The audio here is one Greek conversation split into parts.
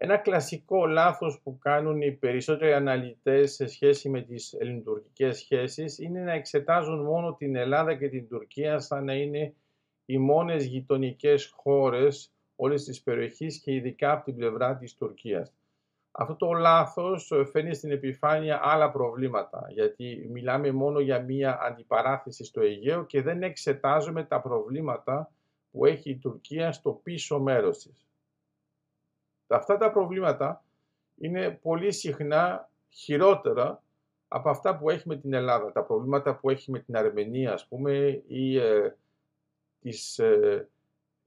Ένα κλασικό λάθος που κάνουν οι περισσότεροι αναλυτές σε σχέση με τις ελληνοτουρκικές σχέσεις είναι να εξετάζουν μόνο την Ελλάδα και την Τουρκία σαν να είναι οι μόνες γειτονικές χώρες όλες τις περιοχής και ειδικά από την πλευρά της Τουρκίας. Αυτό το λάθος φέρνει στην επιφάνεια άλλα προβλήματα, γιατί μιλάμε μόνο για μία αντιπαράθεση στο Αιγαίο και δεν εξετάζουμε τα προβλήματα που έχει η Τουρκία στο πίσω μέρος της. Αυτά τα προβλήματα είναι πολύ συχνά χειρότερα από αυτά που έχει με την Ελλάδα. Τα προβλήματα που έχει με την Αρμενία, ας πούμε, ή ε, τις ε,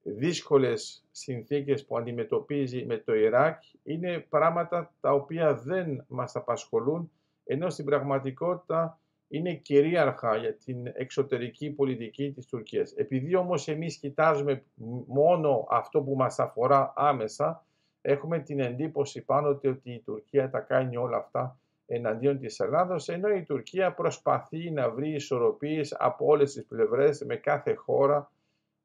δύσκολες συνθήκες που αντιμετωπίζει με το Ιράκ είναι πράγματα τα οποία δεν μας απασχολούν, ενώ στην πραγματικότητα είναι κυρίαρχα για την εξωτερική πολιτική της Τουρκίας. Επειδή όμως εμείς κοιτάζουμε μόνο αυτό που μας αφορά άμεσα, έχουμε την εντύπωση πάνω ότι η Τουρκία τα κάνει όλα αυτά εναντίον της Ελλάδος, ενώ η Τουρκία προσπαθεί να βρει ισορροπίες από όλες τις πλευρές με κάθε χώρα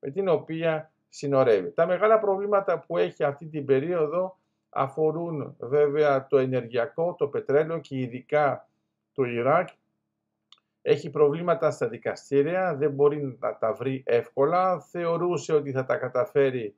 με την οποία συνορεύει. Τα μεγάλα προβλήματα που έχει αυτή την περίοδο αφορούν βέβαια το ενεργειακό, το πετρέλαιο και ειδικά το Ιράκ. Έχει προβλήματα στα δικαστήρια, δεν μπορεί να τα βρει εύκολα. Θεωρούσε ότι θα τα καταφέρει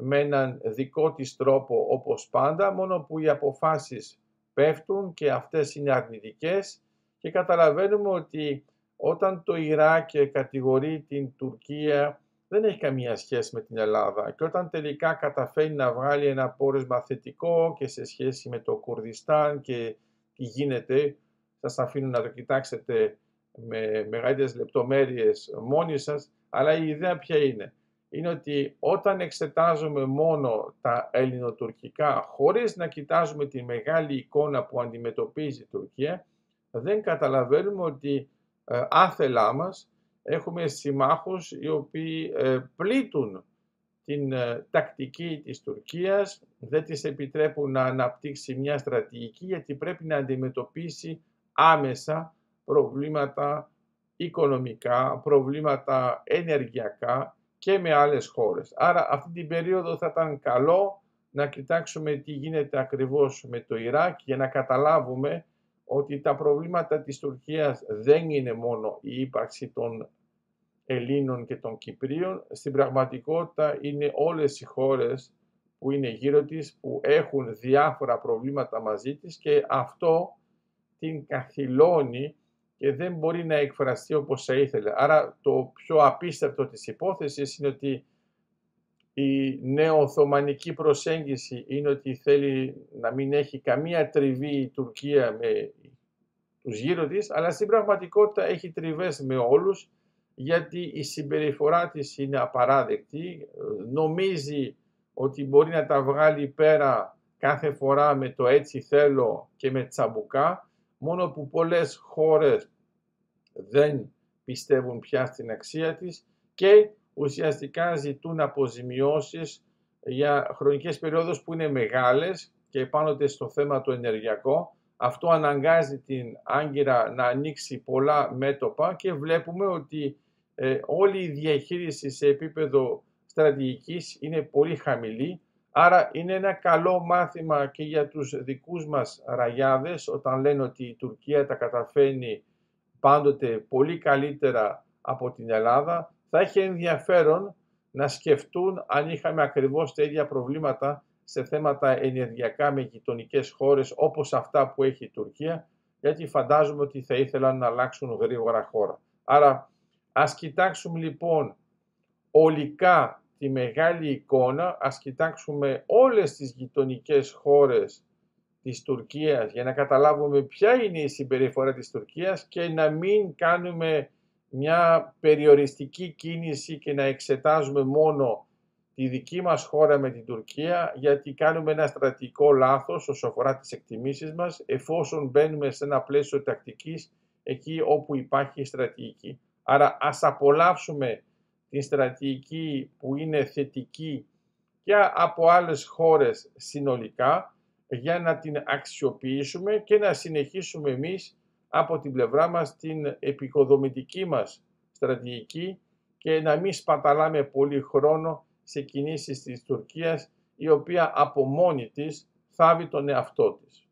με έναν δικό της τρόπο όπως πάντα, μόνο που οι αποφάσεις πέφτουν και αυτές είναι αρνητικές και καταλαβαίνουμε ότι όταν το Ιράκ κατηγορεί την Τουρκία δεν έχει καμία σχέση με την Ελλάδα. Και όταν τελικά καταφέρει να βγάλει ένα πόρισμα θετικό και σε σχέση με το Κουρδιστάν και τι γίνεται, σας αφήνω να το κοιτάξετε με μεγαλύτερες λεπτομέρειες μόνοι σας, αλλά η ιδέα ποια είναι; Είναι ότι όταν εξετάζουμε μόνο τα ελληνοτουρκικά χωρίς να κοιτάζουμε τη μεγάλη εικόνα που αντιμετωπίζει η Τουρκία, δεν καταλαβαίνουμε ότι ε, άθελά μας έχουμε συμμάχους οι οποίοι ε, πλήττουν την ε, τακτική της Τουρκίας, δεν της επιτρέπουν να αναπτύξει μια στρατηγική γιατί πρέπει να αντιμετωπίσει άμεσα προβλήματα οικονομικά, προβλήματα ενεργειακά, και με άλλες χώρες. Άρα αυτή την περίοδο θα ήταν καλό να κοιτάξουμε τι γίνεται ακριβώς με το Ιράκ για να καταλάβουμε ότι τα προβλήματα της Τουρκίας δεν είναι μόνο η ύπαρξη των Ελλήνων και των Κυπρίων. Στην πραγματικότητα είναι όλες οι χώρες που είναι γύρω της που έχουν διάφορα προβλήματα μαζί της και αυτό την καθυλώνει και δεν μπορεί να εκφραστεί όπως θα ήθελε. Άρα το πιο απίστευτο της υπόθεσης είναι ότι η νεοοθωμανική προσέγγιση είναι ότι θέλει να μην έχει καμία τριβή η Τουρκία με τους γύρω της, αλλά στην πραγματικότητα έχει τριβές με όλους, γιατί η συμπεριφορά της είναι απαράδεκτη, νομίζει ότι μπορεί να τα βγάλει πέρα κάθε φορά με το έτσι θέλω και με τσαμπουκά, μόνο που πολλές χώρες δεν πιστεύουν πια στην αξία της και ουσιαστικά ζητούν αποζημιώσεις για χρονικές περιόδους που είναι μεγάλες και πάνω στο θέμα το ενεργειακό. Αυτό αναγκάζει την Άγκυρα να ανοίξει πολλά μέτωπα και βλέπουμε ότι ε, όλη η διαχείριση σε επίπεδο στρατηγικής είναι πολύ χαμηλή Άρα είναι ένα καλό μάθημα και για τους δικούς μας ραγιάδες όταν λένε ότι η Τουρκία τα καταφέρνει πάντοτε πολύ καλύτερα από την Ελλάδα. Θα έχει ενδιαφέρον να σκεφτούν αν είχαμε ακριβώς τα ίδια προβλήματα σε θέματα ενεργειακά με γειτονικές χώρες όπως αυτά που έχει η Τουρκία γιατί φαντάζομαι ότι θα ήθελαν να αλλάξουν γρήγορα χώρα. Άρα ας κοιτάξουμε λοιπόν ολικά τη μεγάλη εικόνα, ας κοιτάξουμε όλες τις γειτονικές χώρες της Τουρκίας για να καταλάβουμε ποια είναι η συμπεριφορά της Τουρκίας και να μην κάνουμε μια περιοριστική κίνηση και να εξετάζουμε μόνο τη δική μας χώρα με την Τουρκία γιατί κάνουμε ένα στρατηγικό λάθος όσο αφορά τις εκτιμήσεις μας εφόσον μπαίνουμε σε ένα πλαίσιο τακτικής εκεί όπου υπάρχει στρατηγική. Άρα ας απολαύσουμε την στρατηγική που είναι θετική και από άλλες χώρες συνολικά για να την αξιοποιήσουμε και να συνεχίσουμε εμείς από την πλευρά μας την επικοδομητική μας στρατηγική και να μην σπαταλάμε πολύ χρόνο σε κινήσεις της Τουρκίας η οποία από μόνη της θάβει τον εαυτό της.